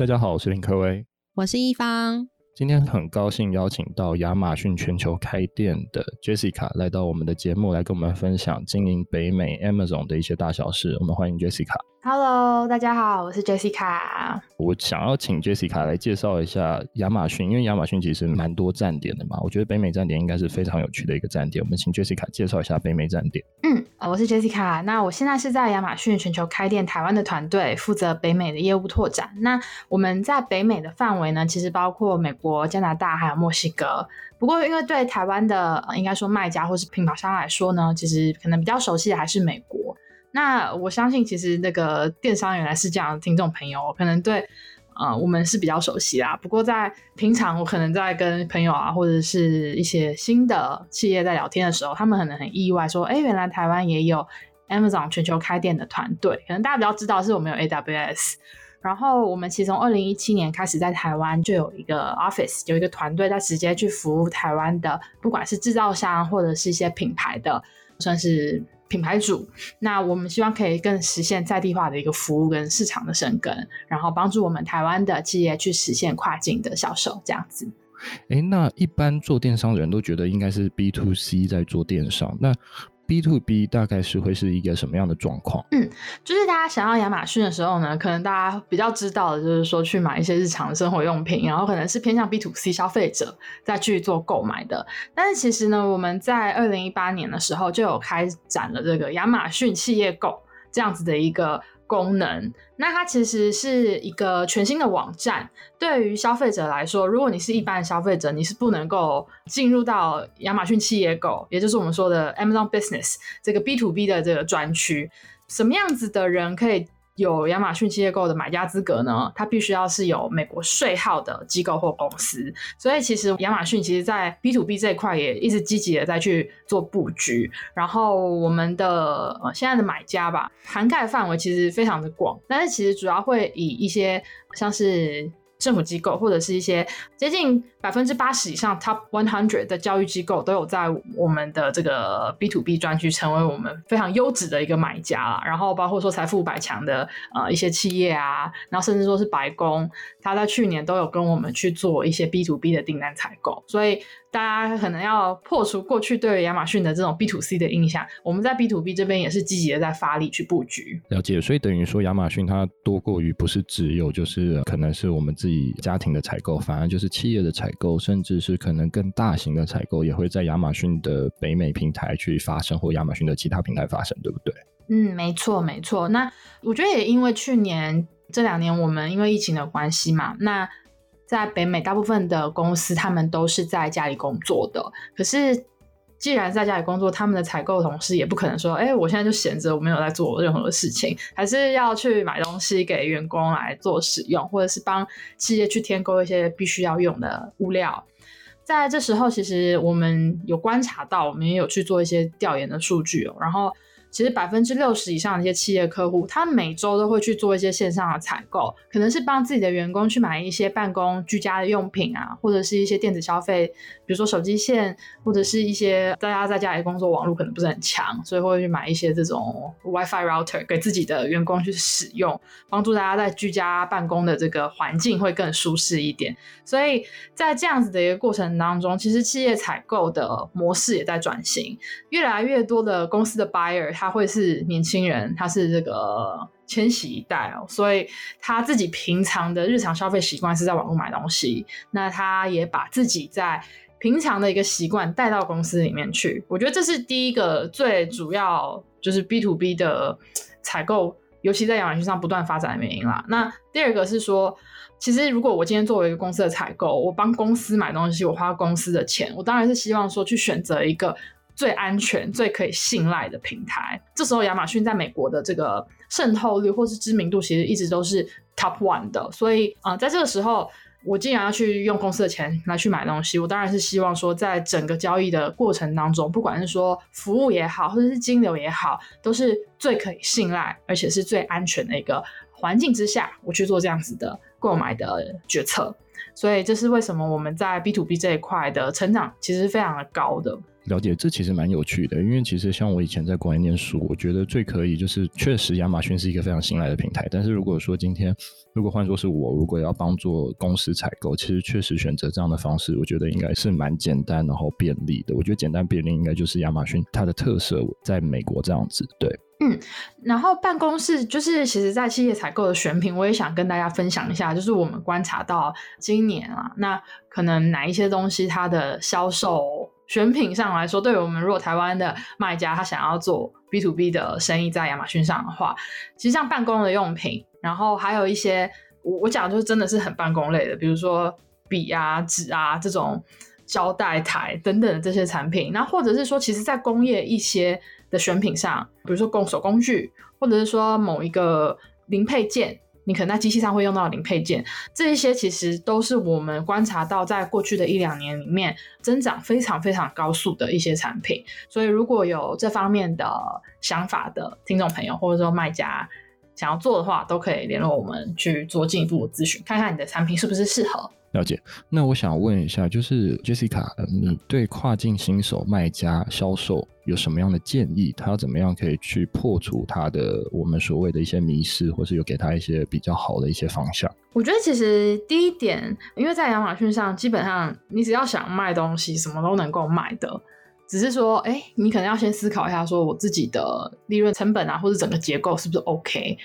大家好，我是林科威，我是一方。今天很高兴邀请到亚马逊全球开店的 Jessica 来到我们的节目，来跟我们分享经营北美 Amazon 的一些大小事。我们欢迎 Jessica。Hello，大家好，我是 Jessica。我想要请 Jessica 来介绍一下亚马逊，因为亚马逊其实蛮多站点的嘛。我觉得北美站点应该是非常有趣的一个站点。我们请 Jessica 介绍一下北美站点。嗯，我是 Jessica。那我现在是在亚马逊全球开店台湾的团队，负责北美的业务拓展。那我们在北美的范围呢，其实包括美国、加拿大还有墨西哥。不过，因为对台湾的应该说卖家或是品牌商来说呢，其实可能比较熟悉的还是美国。那我相信，其实那个电商原来是这样听众朋友，可能对呃我们是比较熟悉啦。不过在平常，我可能在跟朋友啊，或者是一些新的企业在聊天的时候，他们可能很意外说，哎，原来台湾也有 Amazon 全球开店的团队。可能大家比较知道是我们有 AWS，然后我们其实从二零一七年开始在台湾就有一个 office，有一个团队在直接去服务台湾的，不管是制造商或者是一些品牌的，算是。品牌主，那我们希望可以更实现在地化的一个服务跟市场的生根，然后帮助我们台湾的企业去实现跨境的销售，这样子。诶，那一般做电商的人都觉得应该是 B to C 在做电商，那。B to B 大概是会是一个什么样的状况？嗯，就是大家想要亚马逊的时候呢，可能大家比较知道的就是说去买一些日常生活用品，然后可能是偏向 B to C 消费者再去做购买的。但是其实呢，我们在二零一八年的时候就有开展了这个亚马逊企业购这样子的一个。功能，那它其实是一个全新的网站。对于消费者来说，如果你是一般消费者，你是不能够进入到亚马逊企业狗，也就是我们说的 Amazon Business 这个 B to B 的这个专区。什么样子的人可以有亚马逊企业购的买家资格呢？它必须要是有美国税号的机构或公司。所以其实亚马逊其实在 B to B 这一块也一直积极的在去做布局。然后我们的呃现在的买家吧，涵盖范围其实非常的广，但是其实主要会以一些像是。政府机构或者是一些接近百分之八十以上 Top One Hundred 的教育机构都有在我们的这个 B to B 专区成为我们非常优质的一个买家了。然后包括说财富五百强的呃一些企业啊，然后甚至说是白宫，他在去年都有跟我们去做一些 B to B 的订单采购，所以。大家可能要破除过去对亚马逊的这种 B to C 的印象，我们在 B to B 这边也是积极的在发力去布局。了解，所以等于说亚马逊它多过于不是只有就是可能是我们自己家庭的采购，反而就是企业的采购，甚至是可能更大型的采购也会在亚马逊的北美平台去发生，或亚马逊的其他平台发生，对不对？嗯，没错，没错。那我觉得也因为去年这两年我们因为疫情的关系嘛，那。在北美，大部分的公司他们都是在家里工作的。可是，既然在家里工作，他们的采购同事也不可能说：“哎，我现在就闲着，我没有在做任何的事情。”还是要去买东西给员工来做使用，或者是帮企业去添购一些必须要用的物料。在这时候，其实我们有观察到，我们也有去做一些调研的数据哦，然后。其实百分之六十以上的一些企业客户，他每周都会去做一些线上的采购，可能是帮自己的员工去买一些办公居家的用品啊，或者是一些电子消费，比如说手机线，或者是一些大家在家里工作网络可能不是很强，所以会去买一些这种 WiFi router 给自己的员工去使用，帮助大家在居家办公的这个环境会更舒适一点。所以在这样子的一个过程当中，其实企业采购的模式也在转型，越来越多的公司的 buyer。他会是年轻人，他是这个千禧一代哦，所以他自己平常的日常消费习惯是在网络买东西，那他也把自己在平常的一个习惯带到公司里面去。我觉得这是第一个最主要，就是 B to B 的采购，尤其在亚马逊上不断发展的原因啦。那第二个是说，其实如果我今天作为一个公司的采购，我帮公司买东西，我花公司的钱，我当然是希望说去选择一个。最安全、最可以信赖的平台。这时候，亚马逊在美国的这个渗透率或是知名度，其实一直都是 top one 的。所以，啊、呃，在这个时候，我既然要去用公司的钱来去买东西，我当然是希望说，在整个交易的过程当中，不管是说服务也好，或者是金流也好，都是最可以信赖，而且是最安全的一个环境之下，我去做这样子的购买的决策。所以这是为什么我们在 B to B 这一块的成长其实是非常的高的。了解，这其实蛮有趣的，因为其实像我以前在国外念书，我觉得最可以就是确实亚马逊是一个非常信赖的平台。但是如果说今天如果换作是我，如果要帮助公司采购，其实确实选择这样的方式，我觉得应该是蛮简单然后便利的。我觉得简单便利应该就是亚马逊它的特色，在美国这样子。对，嗯，然后办公室就是其实在企业采购的选品，我也想跟大家分享一下，就是我们观察到今年啊，那可能哪一些东西它的销售。选品上来说，对于我们如果台湾的卖家他想要做 B to B 的生意，在亚马逊上的话，其实像办公的用品，然后还有一些我我讲就是真的是很办公类的，比如说笔啊、纸啊这种胶带台等等的这些产品，那或者是说，其实在工业一些的选品上，比如说工手工具，或者是说某一个零配件。你可能在机器上会用到零配件，这一些其实都是我们观察到在过去的一两年里面增长非常非常高速的一些产品。所以如果有这方面的想法的听众朋友，或者说卖家想要做的话，都可以联络我们去做进一步的咨询，看看你的产品是不是适合。了解。那我想问一下，就是 Jessica，你对跨境新手卖家销售有什么样的建议？他要怎么样可以去破除他的我们所谓的一些迷失，或是有给他一些比较好的一些方向？我觉得其实第一点，因为在亚马逊上，基本上你只要想卖东西，什么都能够卖的。只是说，哎、你可能要先思考一下，说我自己的利润成本啊，或者整个结构是不是 OK？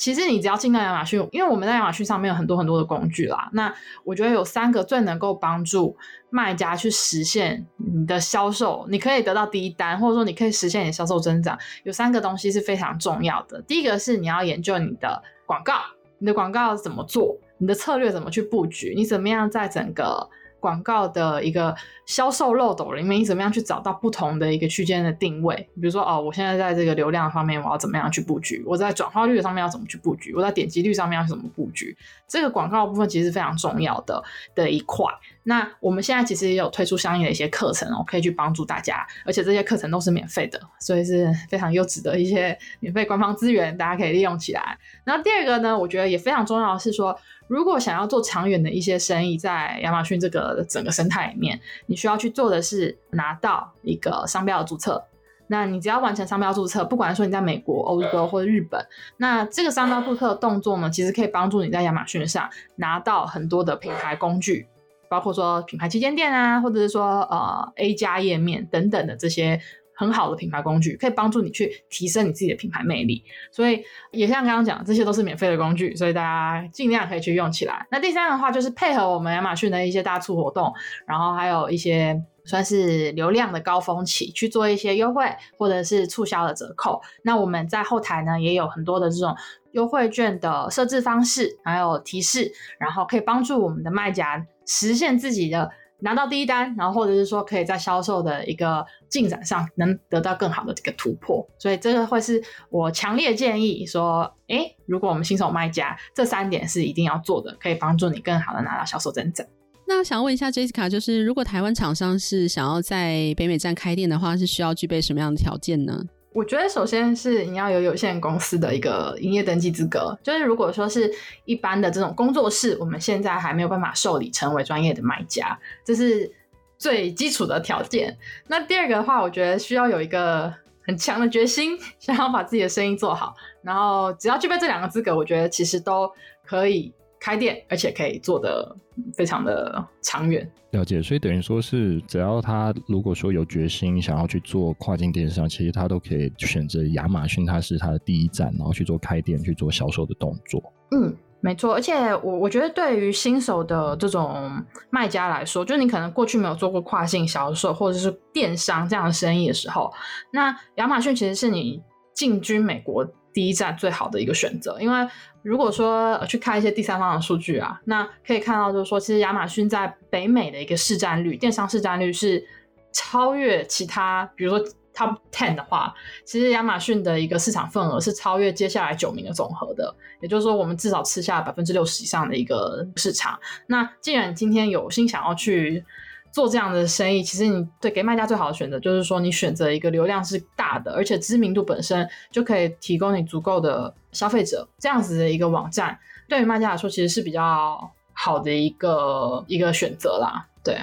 其实你只要进到亚马逊，因为我们在亚马逊上面有很多很多的工具啦。那我觉得有三个最能够帮助卖家去实现你的销售，你可以得到第一单，或者说你可以实现你的销售增长。有三个东西是非常重要的。第一个是你要研究你的广告，你的广告怎么做，你的策略怎么去布局，你怎么样在整个。广告的一个销售漏斗里面，你怎么样去找到不同的一个区间的定位？比如说，哦，我现在在这个流量方面，我要怎么样去布局？我在转化率上面要怎么去布局？我在点击率上面要怎么布局？这个广告部分其实是非常重要的的一块。那我们现在其实也有推出相应的一些课程哦，可以去帮助大家，而且这些课程都是免费的，所以是非常优质的一些免费官方资源，大家可以利用起来。然后第二个呢，我觉得也非常重要的是说，如果想要做长远的一些生意，在亚马逊这个整个生态里面，你需要去做的是拿到一个商标的注册。那你只要完成商标注册，不管说你在美国、欧洲或者日本，那这个商标注册的动作呢，其实可以帮助你在亚马逊上拿到很多的品牌工具，包括说品牌旗舰店啊，或者是说呃 A 加页面等等的这些。很好的品牌工具，可以帮助你去提升你自己的品牌魅力。所以也像刚刚讲，这些都是免费的工具，所以大家尽量可以去用起来。那第三的话，就是配合我们亚马逊的一些大促活动，然后还有一些算是流量的高峰期，去做一些优惠或者是促销的折扣。那我们在后台呢，也有很多的这种优惠券的设置方式，还有提示，然后可以帮助我们的卖家实现自己的。拿到第一单，然后或者是说可以在销售的一个进展上能得到更好的这个突破，所以这个会是我强烈建议说，诶，如果我们新手卖家，这三点是一定要做的，可以帮助你更好的拿到销售增长。那想问一下 Jessica，就是如果台湾厂商是想要在北美站开店的话，是需要具备什么样的条件呢？我觉得首先是你要有有限公司的一个营业登记资格，就是如果说是一般的这种工作室，我们现在还没有办法受理成为专业的卖家，这是最基础的条件。那第二个的话，我觉得需要有一个很强的决心，想要把自己的生意做好，然后只要具备这两个资格，我觉得其实都可以。开店，而且可以做的非常的长远。了解，所以等于说是，只要他如果说有决心想要去做跨境电商，其实他都可以选择亚马逊，它是他的第一站，然后去做开店、去做销售的动作。嗯，没错。而且我我觉得，对于新手的这种卖家来说，就是你可能过去没有做过跨境销售或者是电商这样的生意的时候，那亚马逊其实是你进军美国第一站最好的一个选择，因为如果说去看一些第三方的数据啊，那可以看到就是说，其实亚马逊在北美的一个市占率，电商市占率是超越其他，比如说 Top Ten 的话，其实亚马逊的一个市场份额是超越接下来九名的总和的，也就是说，我们至少吃下百分之六十以上的一个市场。那既然今天有心想要去。做这样的生意，其实你对给卖家最好的选择就是说，你选择一个流量是大的，而且知名度本身就可以提供你足够的消费者，这样子的一个网站，对于卖家来说其实是比较好的一个一个选择啦。对，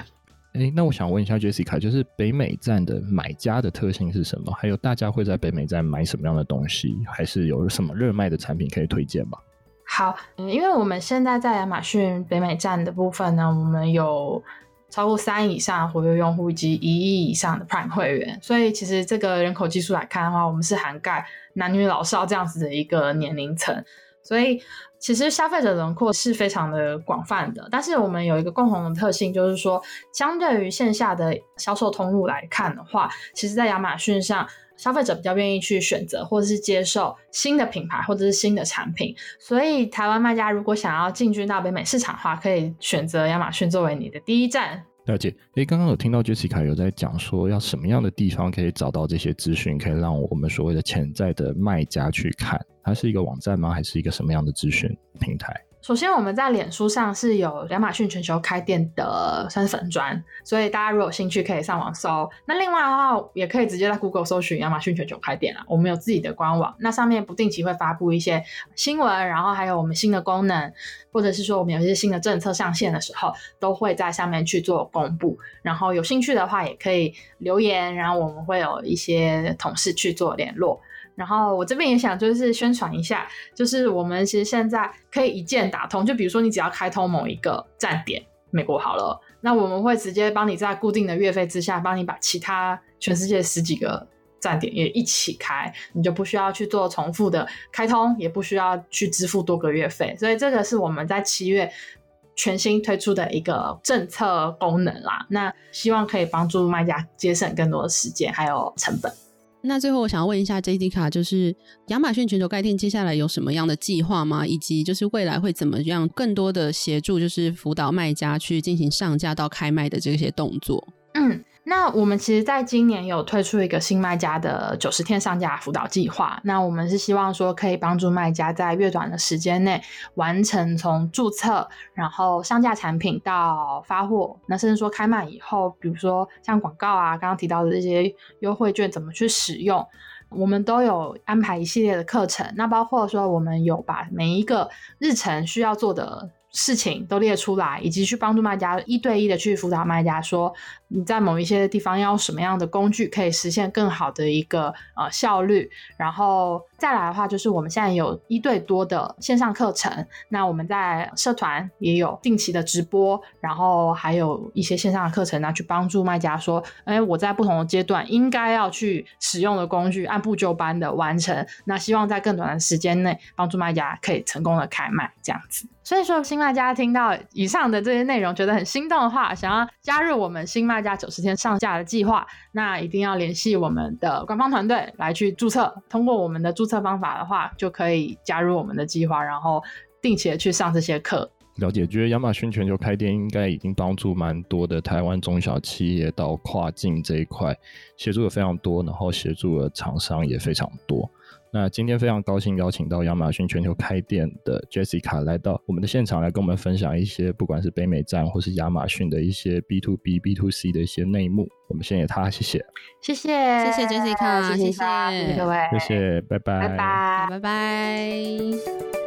哎，那我想问一下 Jessica，就是北美站的买家的特性是什么？还有大家会在北美站买什么样的东西？还是有什么热卖的产品可以推荐吗？好，嗯，因为我们现在在亚马逊北美站的部分呢，我们有超过三以上活跃用户以及一亿以上的 Prime 会员，所以其实这个人口基数来看的话，我们是涵盖男女老少这样子的一个年龄层，所以。其实消费者轮廓是非常的广泛的，但是我们有一个共同的特性，就是说，相对于线下的销售通路来看的话，其实，在亚马逊上，消费者比较愿意去选择或者是接受新的品牌或者是新的产品。所以，台湾卖家如果想要进军到北美市场的话，可以选择亚马逊作为你的第一站。了解。诶，刚刚有听到 Jessica 有在讲说，要什么样的地方可以找到这些资讯，可以让我们所谓的潜在的卖家去看。它是一个网站吗？还是一个什么样的资讯平台？首先，我们在脸书上是有亚马逊全球开店的算是粉专，所以大家如果有兴趣可以上网搜。那另外的话，也可以直接在 Google 搜寻亚马逊全球开店啊。我们有自己的官网，那上面不定期会发布一些新闻，然后还有我们新的功能，或者是说我们有一些新的政策上线的时候，都会在上面去做公布。然后有兴趣的话，也可以留言，然后我们会有一些同事去做联络。然后我这边也想就是宣传一下，就是我们其实现在可以一键打通，就比如说你只要开通某一个站点，美国好了，那我们会直接帮你在固定的月费之下，帮你把其他全世界十几个站点也一起开，你就不需要去做重复的开通，也不需要去支付多个月费，所以这个是我们在七月全新推出的一个政策功能啦。那希望可以帮助卖家节省更多的时间还有成本。那最后我想要问一下 J.D. 卡就是亚马逊全球概念接下来有什么样的计划吗？以及就是未来会怎么样更多的协助，就是辅导卖家去进行上架到开卖的这些动作？嗯。那我们其实，在今年有推出一个新卖家的九十天上架辅导计划。那我们是希望说，可以帮助卖家在越短的时间内完成从注册，然后上架产品到发货，那甚至说开卖以后，比如说像广告啊，刚刚提到的这些优惠券怎么去使用，我们都有安排一系列的课程。那包括说，我们有把每一个日程需要做的事情都列出来，以及去帮助卖家一对一的去辅导卖家，说你在某一些地方要什么样的工具可以实现更好的一个呃效率，然后再来的话就是我们现在有一对多的线上课程，那我们在社团也有定期的直播，然后还有一些线上的课程呢，去帮助卖家说，哎，我在不同的阶段应该要去使用的工具，按部就班的完成，那希望在更短的时间内帮助卖家可以成功的开卖这样子。所以说，新卖家听到以上的这些内容，觉得很心动的话，想要加入我们新卖家九十天上架的计划，那一定要联系我们的官方团队来去注册。通过我们的注册方法的话，就可以加入我们的计划，然后定期的去上这些课。了解，觉得亚马逊全球开店应该已经帮助蛮多的台湾中小企业到跨境这一块，协助的非常多，然后协助的厂商也非常多。那今天非常高兴邀请到亚马逊全球开店的 Jessica 来到我们的现场，来跟我们分享一些不管是北美站或是亚马逊的一些 B to B、B to C 的一些内幕。我们谢谢他，谢谢，谢谢，谢谢 Jessica，谢谢，谢谢各位，谢谢，拜拜，拜拜，拜拜。